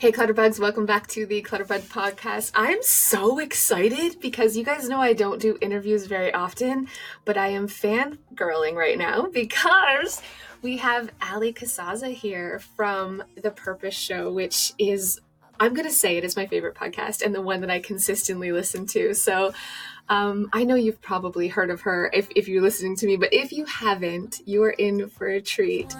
Hey, Clutterbugs, welcome back to the Clutterbug podcast. I'm so excited because you guys know I don't do interviews very often, but I am fangirling right now because we have Allie Casazza here from The Purpose Show, which is, I'm going to say it is my favorite podcast and the one that I consistently listen to. So um, I know you've probably heard of her if, if you're listening to me, but if you haven't, you are in for a treat.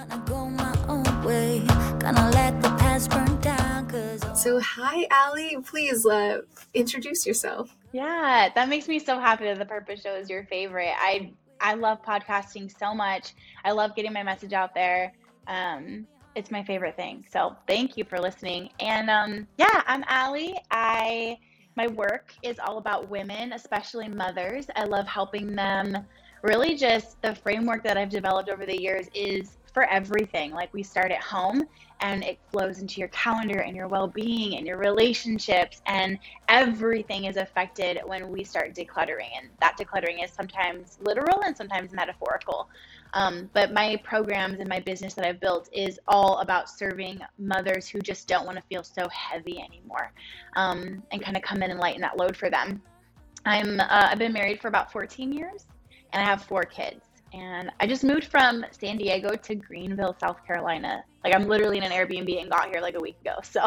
So, hi, Allie. Please uh, introduce yourself. Yeah, that makes me so happy that the Purpose Show is your favorite. I I love podcasting so much. I love getting my message out there. Um, it's my favorite thing. So thank you for listening. And um, yeah, I'm Allie. I my work is all about women, especially mothers. I love helping them. Really, just the framework that I've developed over the years is for everything. Like we start at home and it flows into your calendar and your well-being and your relationships and everything is affected when we start decluttering. And that decluttering is sometimes literal and sometimes metaphorical. Um, but my programs and my business that i've built is all about serving mothers who just don't want to feel so heavy anymore um, and kind of come in and lighten that load for them. I'm uh, i've been married for about 14 years and i have four kids and I just moved from San Diego to Greenville, South Carolina. Like I'm literally in an Airbnb and got here like a week ago. So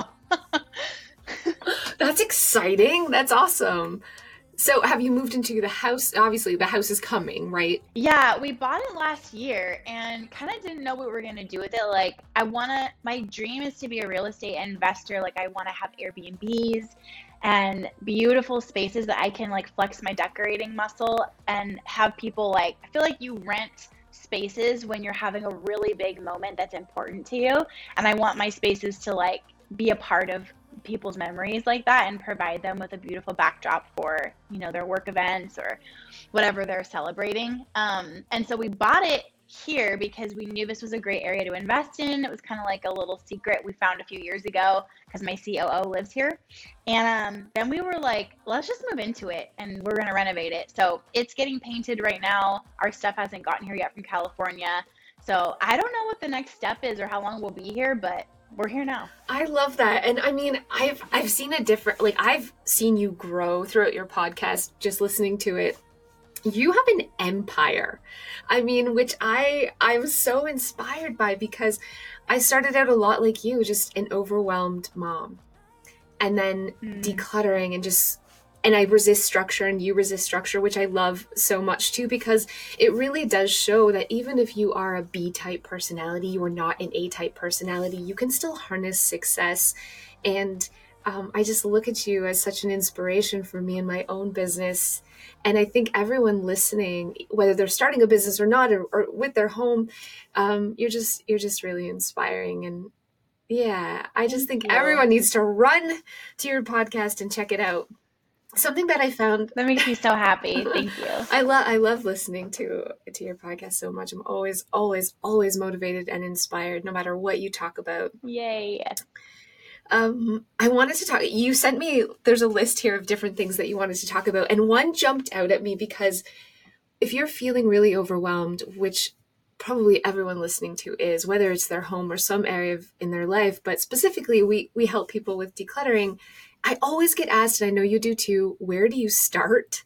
That's exciting. That's awesome. So have you moved into the house? Obviously, the house is coming, right? Yeah, we bought it last year and kind of didn't know what we were going to do with it. Like I want to my dream is to be a real estate investor. Like I want to have Airbnbs and beautiful spaces that I can like flex my decorating muscle and have people like I feel like you rent spaces when you're having a really big moment that's important to you. And I want my spaces to like be a part of people's memories like that and provide them with a beautiful backdrop for you know their work events or whatever they're celebrating. Um, and so we bought it here because we knew this was a great area to invest in. It was kind of like a little secret we found a few years ago because my COO lives here. And um, then we were like, let's just move into it and we're going to renovate it. So it's getting painted right now. Our stuff hasn't gotten here yet from California. So I don't know what the next step is or how long we'll be here, but we're here now. I love that. And I mean, I've I've seen a different like I've seen you grow throughout your podcast just listening to it you have an empire. I mean which i i'm so inspired by because i started out a lot like you just an overwhelmed mom. And then mm. decluttering and just and i resist structure and you resist structure which i love so much too because it really does show that even if you are a b type personality you are not an a type personality you can still harness success. And um, i just look at you as such an inspiration for me in my own business and i think everyone listening whether they're starting a business or not or, or with their home um, you're just you're just really inspiring. And yeah i just think everyone needs to run to your podcast and check it out. Something that i found that makes me so happy. Thank you. I love i love listening to to your podcast so much. I'm always always always motivated and inspired no matter what you talk about. Yay um, I wanted to talk. You sent me, there's a list here of different things that you wanted to talk about. And one jumped out at me because if you're feeling really overwhelmed, which probably everyone listening to is, whether it's their home or some area of, in their life, but specifically, we, we help people with decluttering. I always get asked, and I know you do too, where do you start?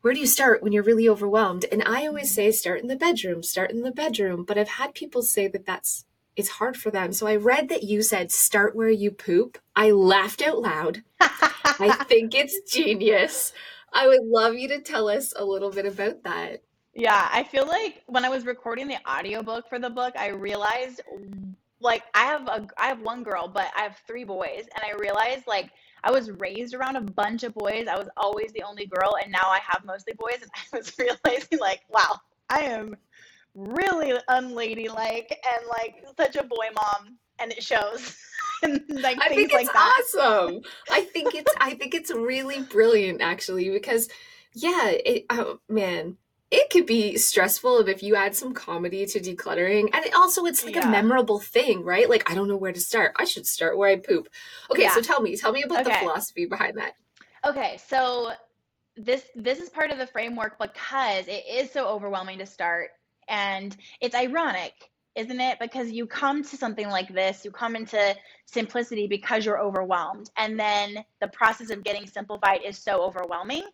Where do you start when you're really overwhelmed? And I always say, start in the bedroom, start in the bedroom. But I've had people say that that's it's hard for them. So I read that you said start where you poop. I laughed out loud. I think it's genius. I would love you to tell us a little bit about that. Yeah, I feel like when I was recording the audiobook for the book, I realized like I have a I have one girl, but I have three boys and I realized like I was raised around a bunch of boys. I was always the only girl and now I have mostly boys and I was realizing like, wow, I am really unladylike and like such a boy mom and it shows and like I think it's awesome. I think it's I think it's really brilliant actually because yeah, it oh man, it could be stressful if you add some comedy to decluttering and it also it's like yeah. a memorable thing right like i don't know where to start i should start where i poop okay yeah. so tell me tell me about okay. the philosophy behind that okay so this this is part of the framework because it is so overwhelming to start and it's ironic, isn't it? Because you come to something like this, you come into simplicity because you're overwhelmed. And then the process of getting simplified is so overwhelming.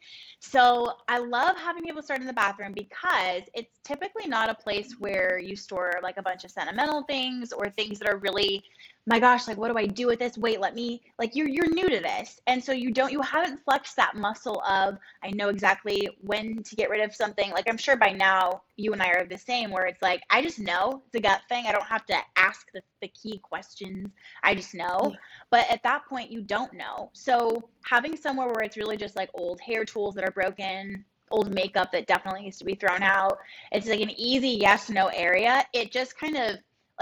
So I love having people start in the bathroom because it's typically not a place where you store like a bunch of sentimental things or things that are really my gosh, like what do I do with this? Wait, let me like you're you're new to this. And so you don't you haven't flexed that muscle of I know exactly when to get rid of something. Like I'm sure by now you and I are the same where it's like I just know it's a gut thing. I don't have to ask the, the key questions. I just know. But at that point you don't know. So having somewhere where it's really just like old hair tools that are broken, old makeup that definitely needs to be thrown out. It's like an easy yes no area. It just kind of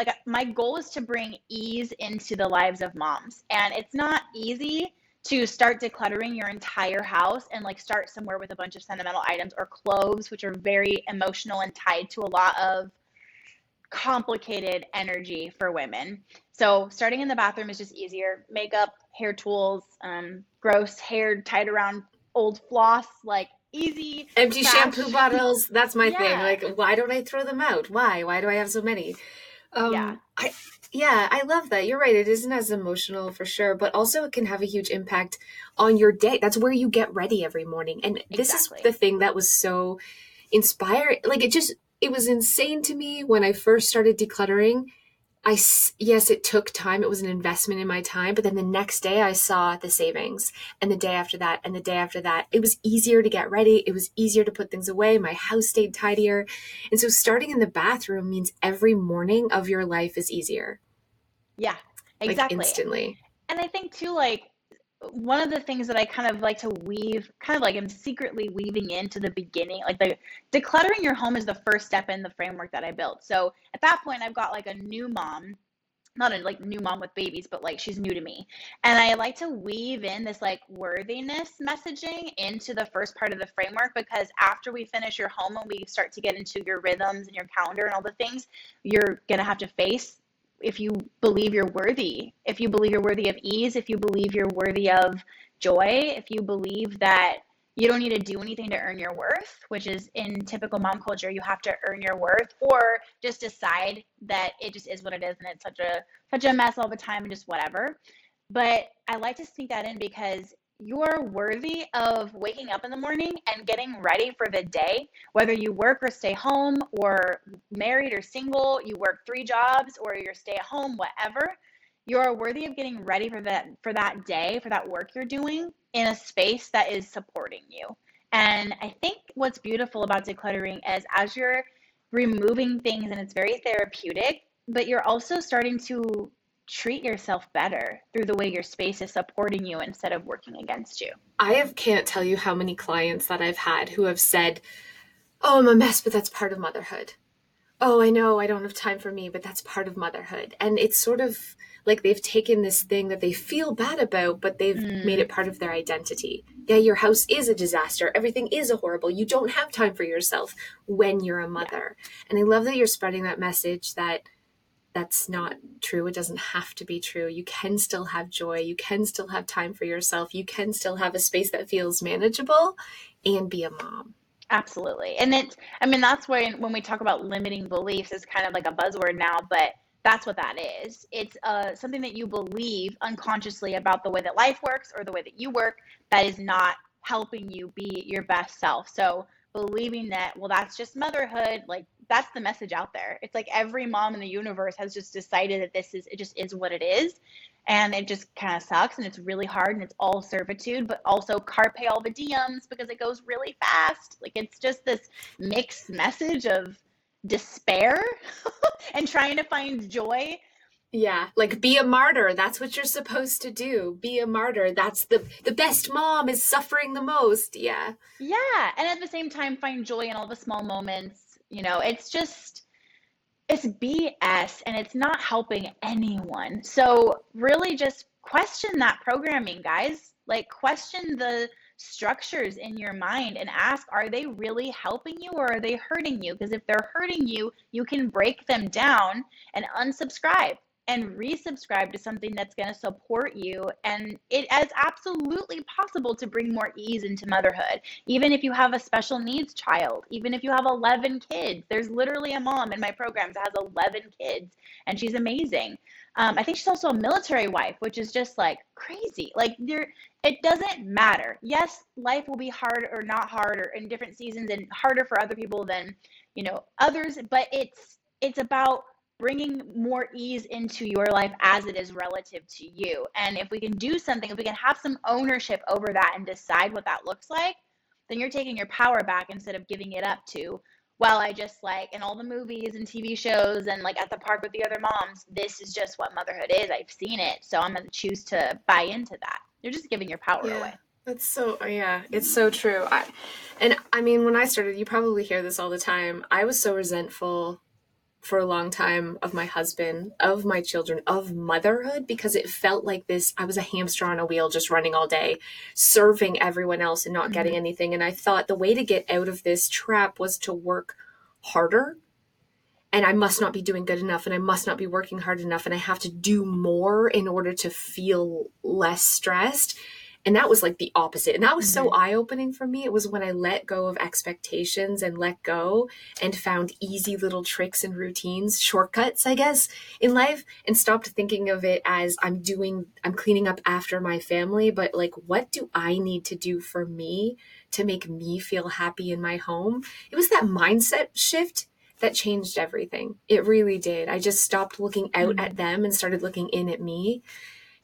like my goal is to bring ease into the lives of moms. And it's not easy to start decluttering your entire house and like start somewhere with a bunch of sentimental items or clothes which are very emotional and tied to a lot of complicated energy for women. So starting in the bathroom is just easier. Makeup hair tools um, gross hair tied around old floss like easy empty shampoo bottles that's my yeah. thing like why don't i throw them out? Why? Why do i have so many um, yeah. I, yeah, I love that. You're right. It isn't as emotional for sure, but also it can have a huge impact on your day. That's where you get ready every morning. And this exactly. is the thing that was so inspiring. Like it just, it was insane to me when I first started decluttering I yes, it took time. It was an investment in my time, but then the next day I saw the savings, and the day after that, and the day after that, it was easier to get ready. It was easier to put things away. My house stayed tidier, and so starting in the bathroom means every morning of your life is easier. Yeah, exactly. Like instantly. And I think too, like one of the things that I kind of like to weave, kind of like I'm secretly weaving into the beginning, like the decluttering your home is the first step in the framework that I built. So at that point, I've got like a new mom, not a like new mom with babies, but like she's new to me. And I like to weave in this like worthiness messaging into the first part of the framework because after we finish your home and we start to get into your rhythms and your calendar and all the things, you're going to have to face if you believe you're worthy, if you believe you're worthy of ease, if you believe you're worthy of joy, if you believe that you don't need to do anything to earn your worth, which is in typical mom culture, you have to earn your worth or just decide that it just is what it is and it's such a such a mess all the time and just whatever. But I like to sneak that in because you're worthy of waking up in the morning and getting ready for the day, whether you work or stay home, or married or single, you work three jobs, or you're stay at home, whatever. You're worthy of getting ready for that for that day, for that work you're doing in a space that is supporting you. And I think what's beautiful about decluttering is as you're removing things and it's very therapeutic, but you're also starting to treat yourself better through the way your space is supporting you instead of working against you. I have, can't tell you how many clients that I've had who have said, Oh, I'm a mess, but that's part of motherhood. Oh, I know I don't have time for me, but that's part of motherhood. And it's sort of like they've taken this thing that they feel bad about, but they've mm. made it part of their identity. Yeah, your house is a disaster. Everything is a horrible. You don't have time for yourself when you're a mother. Yeah. And I love that you're spreading that message that that's not true. It doesn't have to be true. You can still have joy. You can still have time for yourself. You can still have a space that feels manageable and be a mom. Absolutely. And it's, I mean, that's when, when we talk about limiting beliefs is kind of like a buzzword now, but that's what that is. It's uh, something that you believe unconsciously about the way that life works or the way that you work that is not helping you be your best self. So believing that, well, that's just motherhood, like that's the message out there. It's like every mom in the universe has just decided that this is it just is what it is. And it just kind of sucks and it's really hard and it's all servitude, but also carpe all the diems because it goes really fast. Like it's just this mixed message of despair and trying to find joy yeah, like be a martyr. That's what you're supposed to do. Be a martyr. That's the the best mom is suffering the most. Yeah. Yeah, and at the same time find joy in all the small moments you know, it's just, it's BS and it's not helping anyone. So, really, just question that programming, guys. Like, question the structures in your mind and ask are they really helping you or are they hurting you? Because if they're hurting you, you can break them down and unsubscribe and resubscribe to something that's going to support you. And it is absolutely possible to bring more ease into motherhood. Even if you have a special needs child, even if you have 11 kids, there's literally a mom in my programs that has 11 kids and she's amazing. Um, I think she's also a military wife, which is just like crazy. Like there, it doesn't matter. Yes, life will be hard or not hard or in different seasons and harder for other people than you know others. But it's it's about bringing more ease into your life as it is relative to you. And if we can do something, if we can have some ownership over that and decide what that looks like, then you're taking your power back instead of giving it up to well, I just like in all the movies and TV shows and like at the park with the other moms, this is just what motherhood is. I've seen it. So I'm going to choose to buy into that. You're just giving your power Yeah. away. That's so oh, yeah, it's so true. I, and I mean, when I started, you probably hear this all the time. I was so resentful for a long time of my husband, of my children, of motherhood because it felt like this. I was a hamster on a wheel, just running all day, serving everyone else and not mm-hmm. getting anything. And I thought the way to get out of this trap was to work harder. And I must not be doing good enough, and I must not be working hard enough, and I have to do more in order to feel less stressed and that was like the opposite. And that was so eye-opening for me. It was when i let go of expectations and let go and found easy little tricks and routines shortcuts i guess in life and stopped thinking of it as i'm doing i'm cleaning up after my family but like what do i need to do for me to make me feel happy in my home? It was that mindset shift that changed everything. It really did. I just stopped looking out Mhm. at them and started looking in at me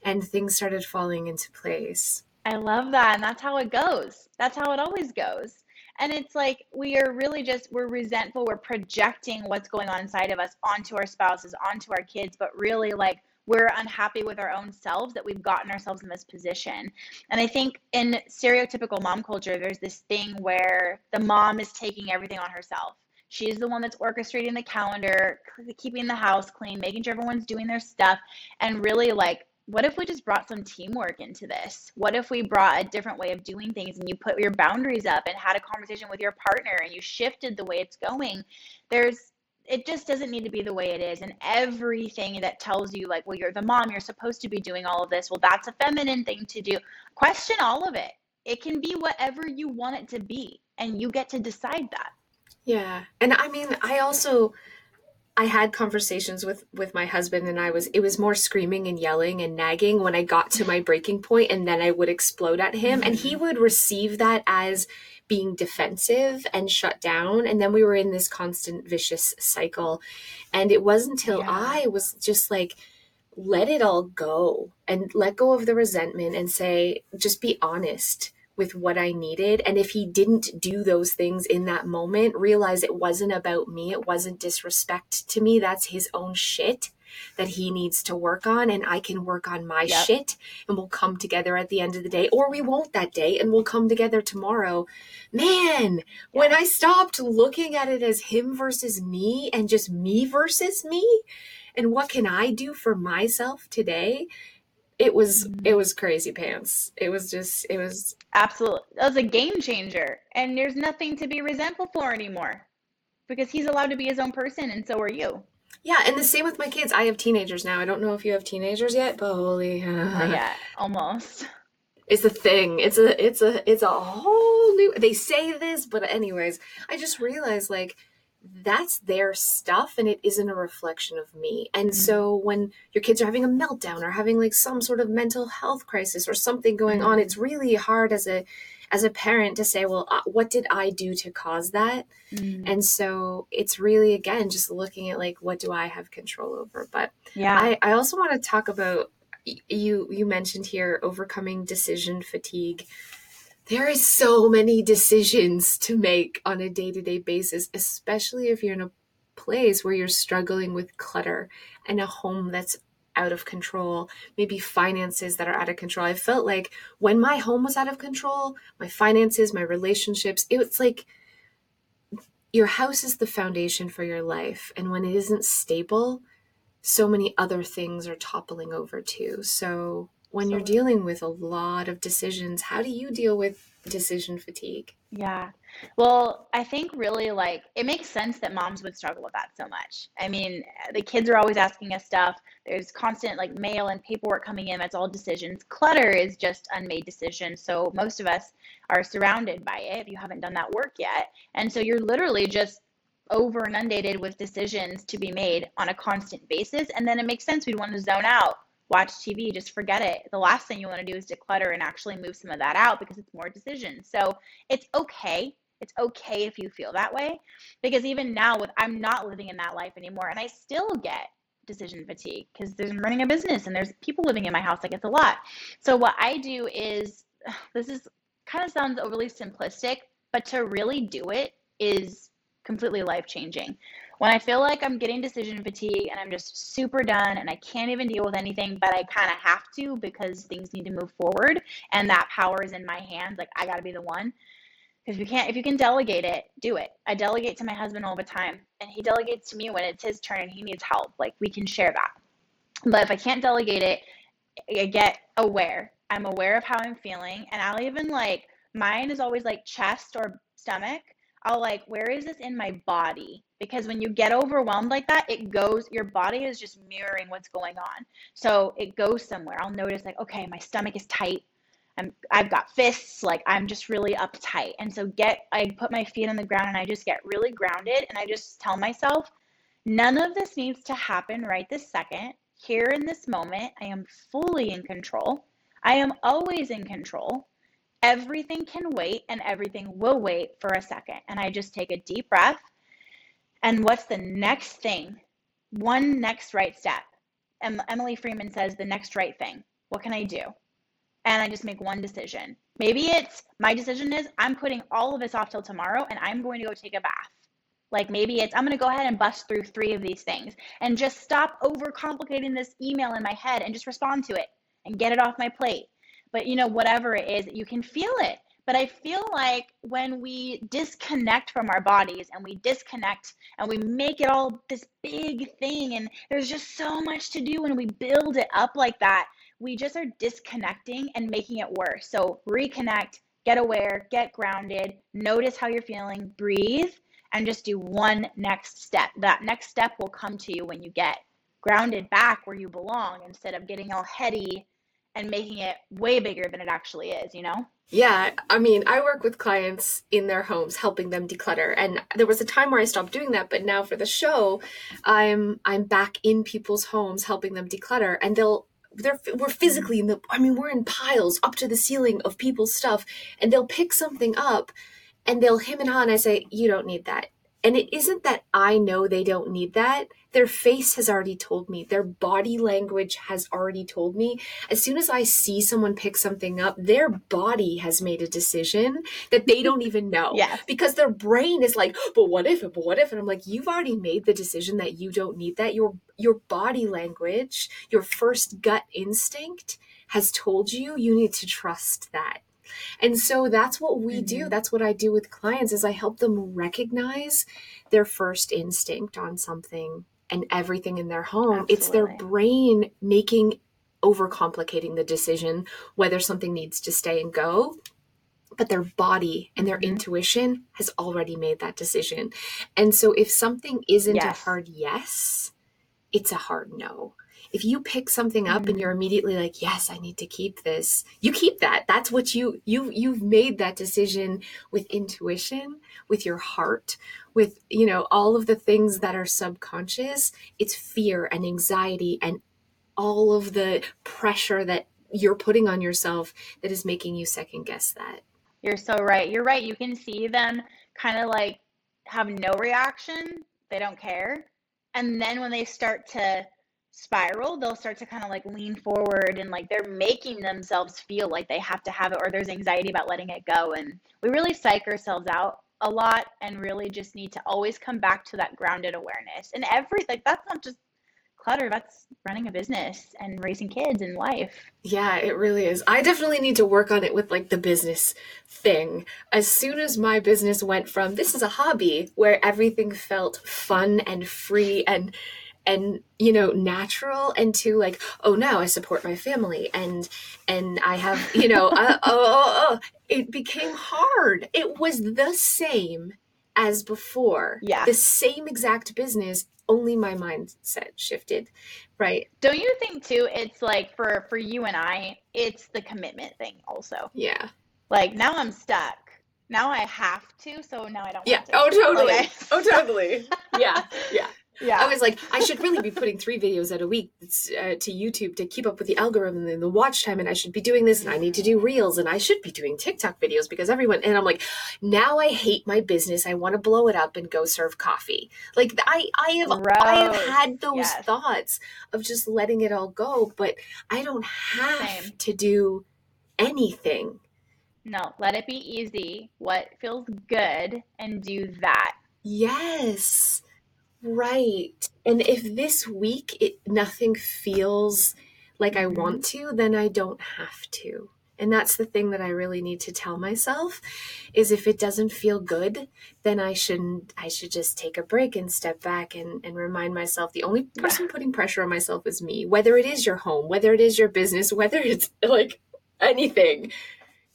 and things started falling into place I love that. And that's how it goes. That's how it always goes. And it's like we are really just, we're resentful. We're projecting what's going on inside of us onto our spouses, onto our kids, but really like we're unhappy with our own selves that we've gotten ourselves in this position. And I think in stereotypical mom culture, there's this thing where the mom is taking everything on herself. She's the one that's orchestrating the calendar, keeping the house clean, making sure everyone's doing their stuff, and really like what if we just brought some teamwork into this? What if we brought a different way of doing things and you put your boundaries up and had a conversation with your partner and you shifted the way it's going? There's it just doesn't need to be the way it is. And everything that tells you, like, well, you're the mom, you're supposed to be doing all of this. Well, that's a feminine thing to do. Question all of it. It can be whatever you want it to be, and you get to decide that. Yeah. And I mean, I also I had conversations with with my husband and I was it was more screaming and yelling and nagging when I got to my breaking point and then I would explode at him. And he would receive that as being defensive and shut down. And then we were in this constant vicious cycle. And it wasn't until Yeah. I was just like let it all go and let go of the resentment and say just be honest with what I needed. And if he didn't do those things in that moment, realize it wasn't about me. It wasn't disrespect to me. That's his own shit that he needs to work on. And I can work on my Yep. shit and we'll come together at the end of the day, or we won't that day and we'll come together tomorrow. Man, when I stopped looking at it as him versus me and just me versus me, and what can I do for myself today? It was it mm-hmm. was crazy pants. It was just it was Absolutely. That was a game changer. And there's nothing to be resentful for anymore because he's allowed to be his own person, and so are you. Yeah, and the same with my kids. I have teenagers now. I don't know if you have teenagers yet, but holy, yet, almost. it's a thing. It's a it's a it's a whole new. They say this, but anyways, I just realized like that's their stuff, and it isn't a reflection of me. And Mhm. so when your kids are having a meltdown or having like some sort of mental health crisis or something going on, it's really hard as a as a parent to say, well, uh, what did I do to cause that? Mm. And so it's really again just looking at like what do I have control over, but. Yeah. I, I also want to talk about you you mentioned here overcoming decision fatigue. There is so many decisions to make on a day-to-day basis, especially if you're in a place where you're struggling with clutter and a home that's out of control, maybe finances that are out of control. I felt like when my home was out of control, my finances, my relationships, it was like your house is the foundation for your life. And when it isn't stable, so many other things are toppling over too. So when you're dealing with a lot of decisions, how do you deal with decision fatigue? Yeah. Well, I think really like it makes sense that moms would struggle with that so much. I mean, the kids are always asking us stuff. There's constant like mail and paperwork coming in. That's all decisions. Clutter is just unmade decisions. So most of us are surrounded by it if you haven't done that work yet. And so you're literally just over inundated with decisions to be made on a constant basis. And then it makes sense we'd want to zone out, watch TV, just forget it. The last thing you want to do is declutter and actually move some of that out because it's more decisions. So it's okay. It's okay if you feel that way because even now with I'm not living in that life anymore and I still get decision fatigue because there's I'm running a business and there's people living in my house like it's a lot. So what I do is this is kind of sounds overly simplistic, but to really do it is completely life changing. When I feel like I'm getting decision fatigue and I'm just super done and I can't even deal with anything, but I kind of have to because things need to move forward and that power is in my hands, like I got to be the one. Because you can't, if you can delegate it, do it. I delegate to my husband all the time, and he delegates to me when it's his turn and he needs help. Like we can share that. But if I can't delegate it, I get aware. I'm aware of how I'm feeling, and I'll even like mine is always like chest or stomach I'll like, where is this in my body? Because when you get overwhelmed like that, it goes, your body is just mirroring what's going on. So it goes somewhere. I'll notice, like, okay, my stomach is tight. I'm, I've got fists, like, I'm just really uptight. And so, get, I put my feet on the ground and I just get really grounded. And I just tell myself, none of this needs to happen right this second. Here in this moment, I am fully in control. I am always in control everything can wait and everything will wait for a second. And I just take a deep breath. And what's the next thing? One next right step. And Emily Freeman says, the next right thing. What can I do? And I just make one decision. Maybe it's my decision is I'm putting all of this off till tomorrow and I'm going to go take a bath. Like maybe it's I'm going to go ahead and bust through three of these things and just stop overcomplicating this email in my head and just respond to it and get it off my plate but you know whatever it is you can feel it. But i feel like when we disconnect from our bodies and we disconnect and we make it all this big thing and there's just so much to do and we build it up like that we just are disconnecting and making it worse. So reconnect get aware get grounded notice how you're feeling breathe and just do one next step. That next step will come to you when you get grounded back where you belong instead of getting all heady and making it way bigger than it actually is, you know? Yeah, I mean, I work with clients in their homes helping them declutter. And there was a time where I stopped doing that, but now for the show, I'm I'm back in people's homes helping them declutter and they'll they're we're physically in the I mean, we're in piles up to the ceiling of people's stuff and they'll pick something up and they'll him and ha and I say, "You don't need that." And it isn't that I know they don't need that. Their face has already told me. Their body language has already told me. As soon as I see someone pick something up, their body has made a decision that they don't even know. yes. Because their brain is like, but what if, but what if? And I'm like, you've already made the decision that you don't need that. Your your body language, your first gut instinct has told you you need to trust that and so that's what we mm-hmm. do. That's what I do with clients is I help them recognize their first instinct on something and everything in their home. Absolutely. It's their brain making overcomplicating the decision whether something needs to stay and go but their body and their mm-hmm. intuition has already made that decision. And so if something isn't yes. a hard yes, it's a hard no if you pick something up mm-hmm. and you're immediately like yes i need to keep this you keep that. That's what you you you've made that decision with intuition with your heart with you know all of the things that are subconscious. It's fear and anxiety and all of the pressure that you're putting on yourself that is making you second guess that. You're so right. You're right. You can see them kind of like have no reaction. They don't care. And then when they start to spiral, they'll start to kind of like lean forward and like they're making themselves feel like they have to have it or there's anxiety about letting it go. And we really psych ourselves out a lot and really just need to always come back to that grounded awareness. And every like that's not just clutter, that's running a business and raising kids and life. Yeah, it really is. I definitely need to work on it with like the business thing. As soon as my business went from this is a hobby where everything felt fun and free and and you know natural and to like oh now i support my family and and i have you know uh, oh, oh, oh, it became hard it was the same as before yeah the same exact business only my mindset shifted right don't you think too it's like for for you and i it's the commitment thing also yeah like now i'm stuck now I have to, so now I don't Yeah. want to. Oh, totally. Okay. Oh, totally. Yeah. Yeah. Yeah. I was like, I should really be putting three videos out a week uh, to YouTube to keep up with the algorithm and the watch time, and I should be doing this, and I need to do reels, and I should be doing TikTok videos because everyone. And I'm like, now I hate my business. I want to blow it up and go serve coffee. Like I, I have, I have had those Yes. thoughts of just letting it all go, but I don't have Same. to do anything. no, let it be easy. What feels good and do that. Yes. Right. And if this week it nothing feels like I Mhm. want to, then I don't have to. And that's the thing that I really need to tell myself is if it doesn't feel good, then I shouldn't I should just take a break and step back and, and remind myself the only Yeah. person putting pressure on myself is me. Whether it is your home, whether it is your business, whether it's like anything.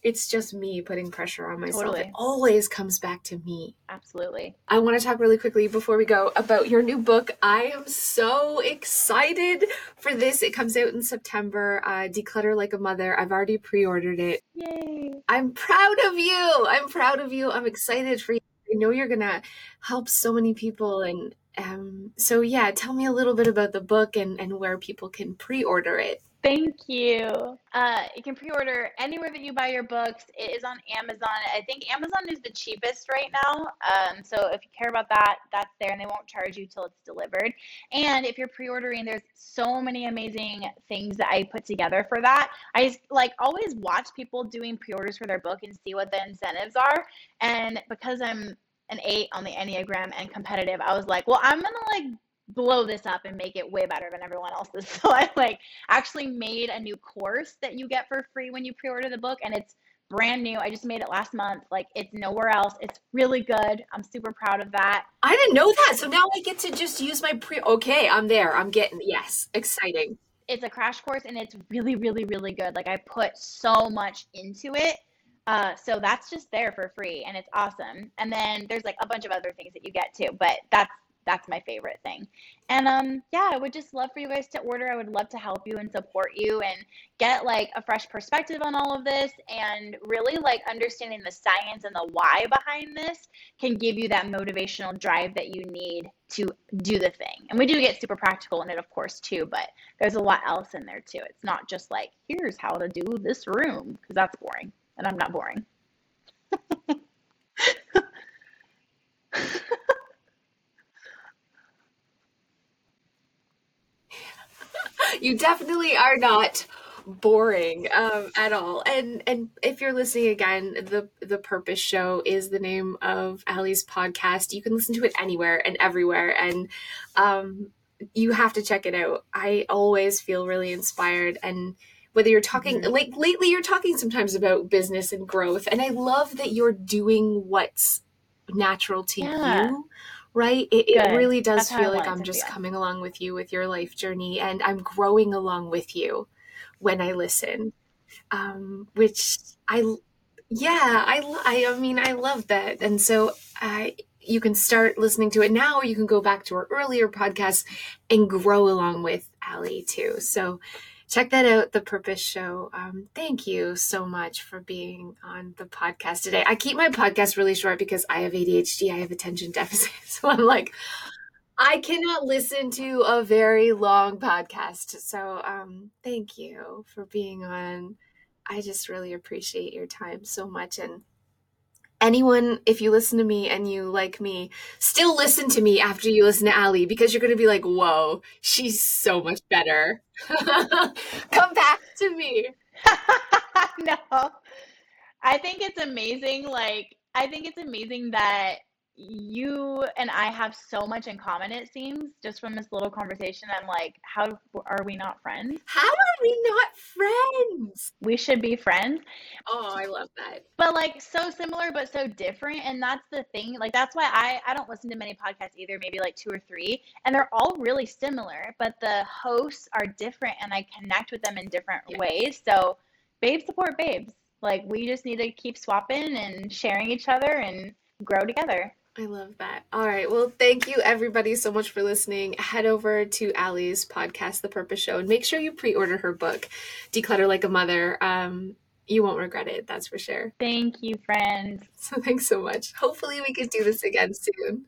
It's just me putting pressure on myself. It Totally. always comes back to me. Absolutely. I want to talk really quickly before we go about your new book. I am so excited for this. It comes out in September. Uh, Declutter Like a Mother. I've already pre ordered it. Yay. I'm proud of you. I'm proud of you. I'm excited for you. I know you're going to help so many people. And um, so, yeah, tell me a little bit about the book and, and where people can pre order it. Thank you. Uh, you can pre-order anywhere that you buy your books. It is on Amazon. I think Amazon is the cheapest right now. Um, so if you care about that, that's there, and they won't charge you till it's delivered. And if you're pre-ordering, there's so many amazing things that I put together for that. I like always watch people doing pre-orders for their book and see what the incentives are. And because I'm an eight on the Enneagram and competitive, I was like, well, I'm gonna like blow this up and make it way better than everyone else's. So I like actually made a new course that you get for free when you pre-order the book and it's brand new. I just made it last month. Like it's nowhere else. It's really good. I'm super proud of that. I didn't know that. So now I get to just use my pre. Okay, I'm there. I'm getting, yes, exciting. It's a crash course and it's really really really good. Like I put so much into it. Uh, so that's just there for free and it's awesome. And then there's like a bunch of other things that you get too, but that's that's my favorite thing. And um yeah, I would just love for you guys to order. I would love to help you and support you and get like a fresh perspective on all of this and really like understanding the science and the why behind this can give you that motivational drive that you need to do the thing. And we do get super practical in it of course too, but there's a lot else in there too. It's not just like here's how to do this room because that's boring and I'm not boring. You definitely are not boring um, at all. And and if you're listening again, the the Purpose Show is the name of Allie's podcast. You can listen to it anywhere and everywhere, and um, you have to check it out. I always feel really inspired and. Whether you're talking Mhm. like lately, you're talking sometimes about business and growth, and I love that you're doing what's natural to Yeah. you, right? It, it really does That's feel like I'm just coming along with you with your life journey, and I'm growing along with you when I listen, um, which I, yeah, I, I, I mean, I love that, and so I, you can start listening to it now, or you can go back to our earlier podcasts and grow along with Allie too. So check that out, the Purpose Show. Um, thank you so much for being on the podcast today. I keep my podcast really short because I have ADHD, I have attention deficit, so I'm like. I cannot listen to a very long podcast. So, um, thank you for being on. I just really appreciate your time so much. And anyone, if you listen to me and you like me, still listen to me after you listen to Allie because you're going to be like, whoa, she's so much better. Come back to me. no. I think it's amazing. Like, I think it's amazing that you and I have so much in common, it seems, just from this little conversation. I'm like, how are we not friends? How are we not friends? We should be friends. Oh, I love that. But like so similar but so different. And that's the thing. Like that's why I, I don't listen to many podcasts either, maybe like two or three. And they're all really similar, but the hosts are different and I connect with them in different Yeah. ways. So babes support babes. Like we just need to keep swapping and sharing each other and grow together. I love that. All right. Well, thank you everybody so much for listening. Head over to Allie's podcast, The Purpose Show, and make sure you pre-order her book, Declutter Like a Mother. Um, you won't regret it. That's for sure. Thank you, friends. So thanks so much. Hopefully we could do this again soon.